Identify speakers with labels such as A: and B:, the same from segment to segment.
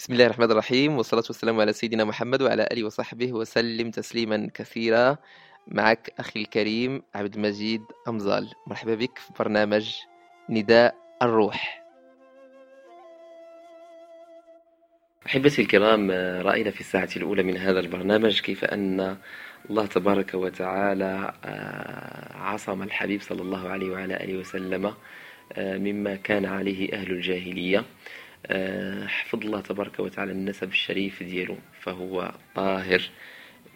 A: بسم الله الرحمن الرحيم والصلاة والسلام على سيدنا محمد وعلى آله وصحبه وسلم تسليما كثيرا. معك أخي الكريم عبد المجيد أمزال. مرحبا بك في برنامج نداء الروح. أحبتي الكرام رأينا في الساعة الأولى من هذا البرنامج كيف أن الله تبارك وتعالى آه، عصم الحبيب صلى الله عليه وعلى آله وسلم آه، مما كان عليه أهل الجاهلية. حفظ الله تبارك وتعالى النسب الشريف ديالو فهو طاهر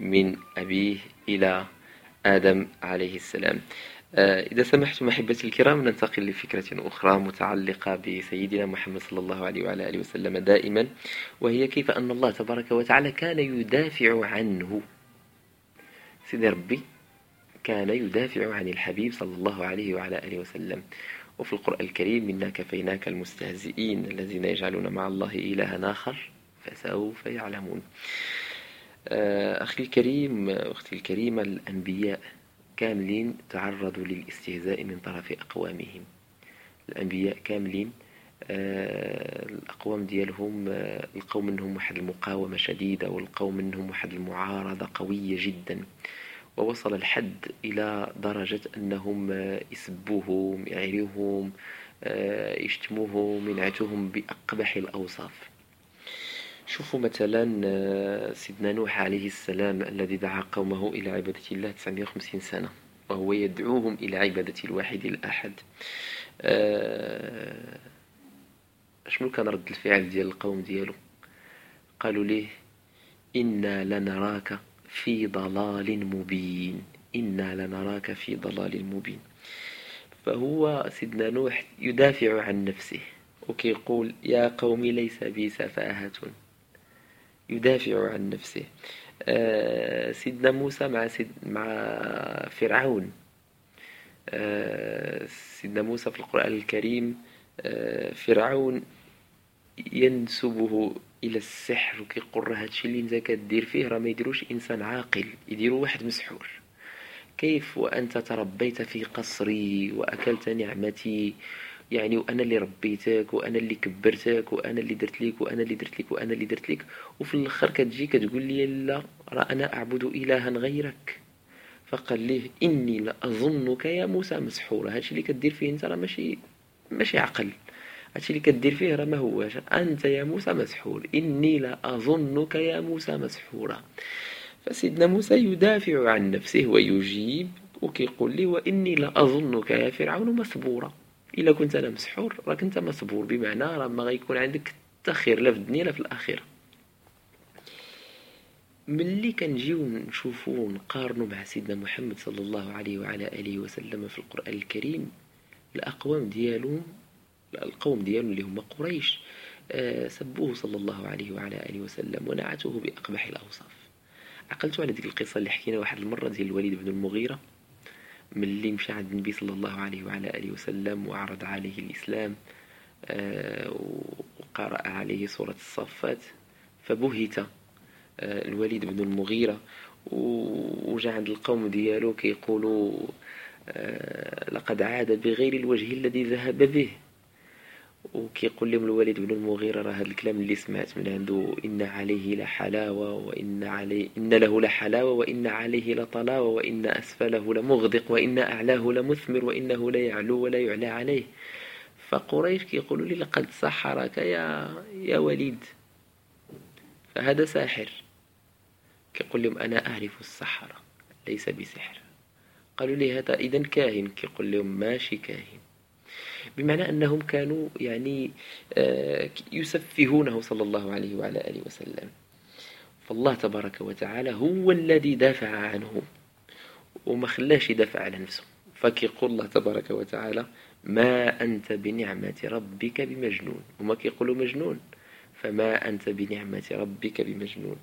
A: من أبيه إلى آدم عليه السلام. آه، إذا سمحتم أحبتي الكرام ننتقل لفكرة أخرى متعلقة بسيدنا محمد صلى الله عليه وعلى آله وسلم دائما وهي كيف أن الله تبارك وتعالى كان يدافع عنه. سيدي ربي كان يدافع عن الحبيب صلى الله عليه وعلى آله وسلم. وفي القرآن الكريم إنا كفيناك المستهزئين الذين يجعلون مع الله إلها آخر فسوف يعلمون. آه، أخي الكريم أختي الكريمة الأنبياء كاملين تعرضوا للاستهزاء من طرف أقوامهم. الأنبياء كاملين آه، الأقوام ديالهم آه، القوم منهم واحد المقاومة شديدة والقوم منهم واحد المعارضة قوية جدا. ووصل الحد إلى درجة أنهم يسبوهم يعيروهم يشتموهم ينعتوهم بأقبح الأوصاف. شوفوا مثلا سيدنا نوح عليه السلام الذي دعا قومه إلى عبادة الله 950 سنة وهو يدعوهم إلى عبادة الواحد الأحد. شنو كان رد الفعل ديال القوم ديالو؟ قالوا ليه إنا لنراك في ضلال مبين. إنا لنراك في ضلال مبين. فهو سيدنا نوح يدافع عن نفسه. وكيقول يا قوم ليس بي سفاهة. يدافع عن نفسه. آه، سيدنا موسى مع سيد مع فرعون. آه، سيدنا موسى في القرآن الكريم آه، فرعون ينسبه إلى السحر وكيقول راه هادشي اللي إنت كدير فيه راه ما يديروش إنسان عاقل يديروا واحد مسحور. كيف وأنت تربيت في قصري وأكلت نعمتي؟ يعني وأنا اللي ربيتك وأنا اللي كبرتك وأنا اللي درت لك وأنا اللي درت لك وأنا اللي درت لك وفي الآخر كتجي كتقول لي لا راه أنا أعبد الها غيرك. فقال ليه إني لأظنك يا موسى مسحورا. هادشي اللي كدير فيه أنت راه ماشي ماشي عقل. هادشي اللي كدير فيه راه ما هواش أنت يا موسى مسحور. إني لا أظنك يا موسى مسحورا. فسيدنا موسى يدافع عن نفسه ويجيب وكيقول لي وإني لا أظنك يا فرعون مسبورا. إلا كنت أنا مسحور راك أنت مسبور. بمعنى راه ما غيكون عندك التخير لا في الدنيا لا في الآخرة. ملي كنجيو نشوفو ونقارنو مع سيدنا محمد صلى الله عليه وعلى آله وسلم في القرآن الكريم الأقوام ديالهم القوم ديالو اللي هما قريش آه، سبوه صلى الله عليه وعلى آله وسلم ونعتوه بأقبح الأوصاف. عقلتوا على ديك القصة اللي حكينا واحد المرة ديال الوليد بن المغيرة ملي مشى عند النبي صلى الله عليه وعلى آله وسلم وعرض عليه الإسلام آه، وقرأ عليه سورة الصفات فبهت آه، الوليد بن المغيرة. وجاء عند القوم ديالو كيقولوا لقد عاد بغير الوجه الذي ذهب به. وكيقول لهم الوالد بن المغيرة راه هذا الكلام اللي سمعت من عنده إن عليه لحلاوة وإن عليه إن له لحلاوة وإن عليه لطلاوة وإن أسفله لمغدق وإن أعلاه لمثمر وإنه لا يعلو ولا يعلى عليه. فقريش كيقولوا لي لقد سحرك يا يا وليد. فهذا ساحر. كيقول لهم أنا أعرف السحرة ليس بسحر. قالوا لي هذا إذا كاهن. كيقول لهم ماشي كاهن. بمعنى أنهم كانوا يعني آه، يسفهونه صلى الله عليه وعلى آله وسلم. فالله تبارك وتعالى هو الذي دافع عنه وما خلاش يدافع على نفسه. فكيقول الله تبارك وتعالى ما أنت بنعمة ربك بمجنون. وما كيقولوا مجنون فما أنت بنعمة ربك بمجنون.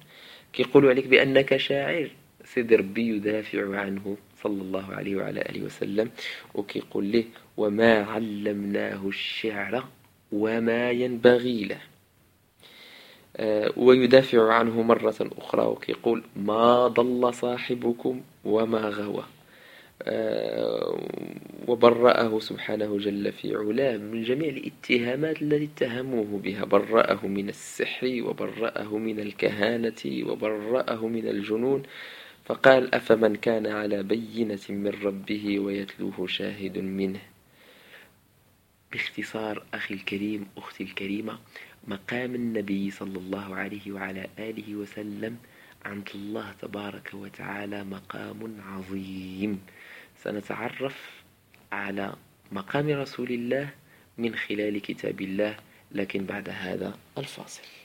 A: كيقولوا عليك بأنك شاعر سيدي ربي يدافع عنه. صلى الله عليه وعلى آله وسلم. وكيقول له وما علمناه الشعر وما ينبغي له. آه، ويدافع عنه مرة أخرى. وكيقول ما ضل صاحبكم وما غوى. آه، وبرأه سبحانه جل في علاه من جميع الاتهامات التي اتهموه بها. برأه من السحر وبرأه من الكهانة وبرأه من الجنون. فقال أفمن كان على بينة من ربه ويتلوه شاهد منه؟ باختصار أخي الكريم أختي الكريمة مقام النبي صلى الله عليه وعلى آله وسلم عند الله تبارك وتعالى مقام عظيم. سنتعرف على مقام رسول الله من خلال كتاب الله لكن بعد هذا الفاصل.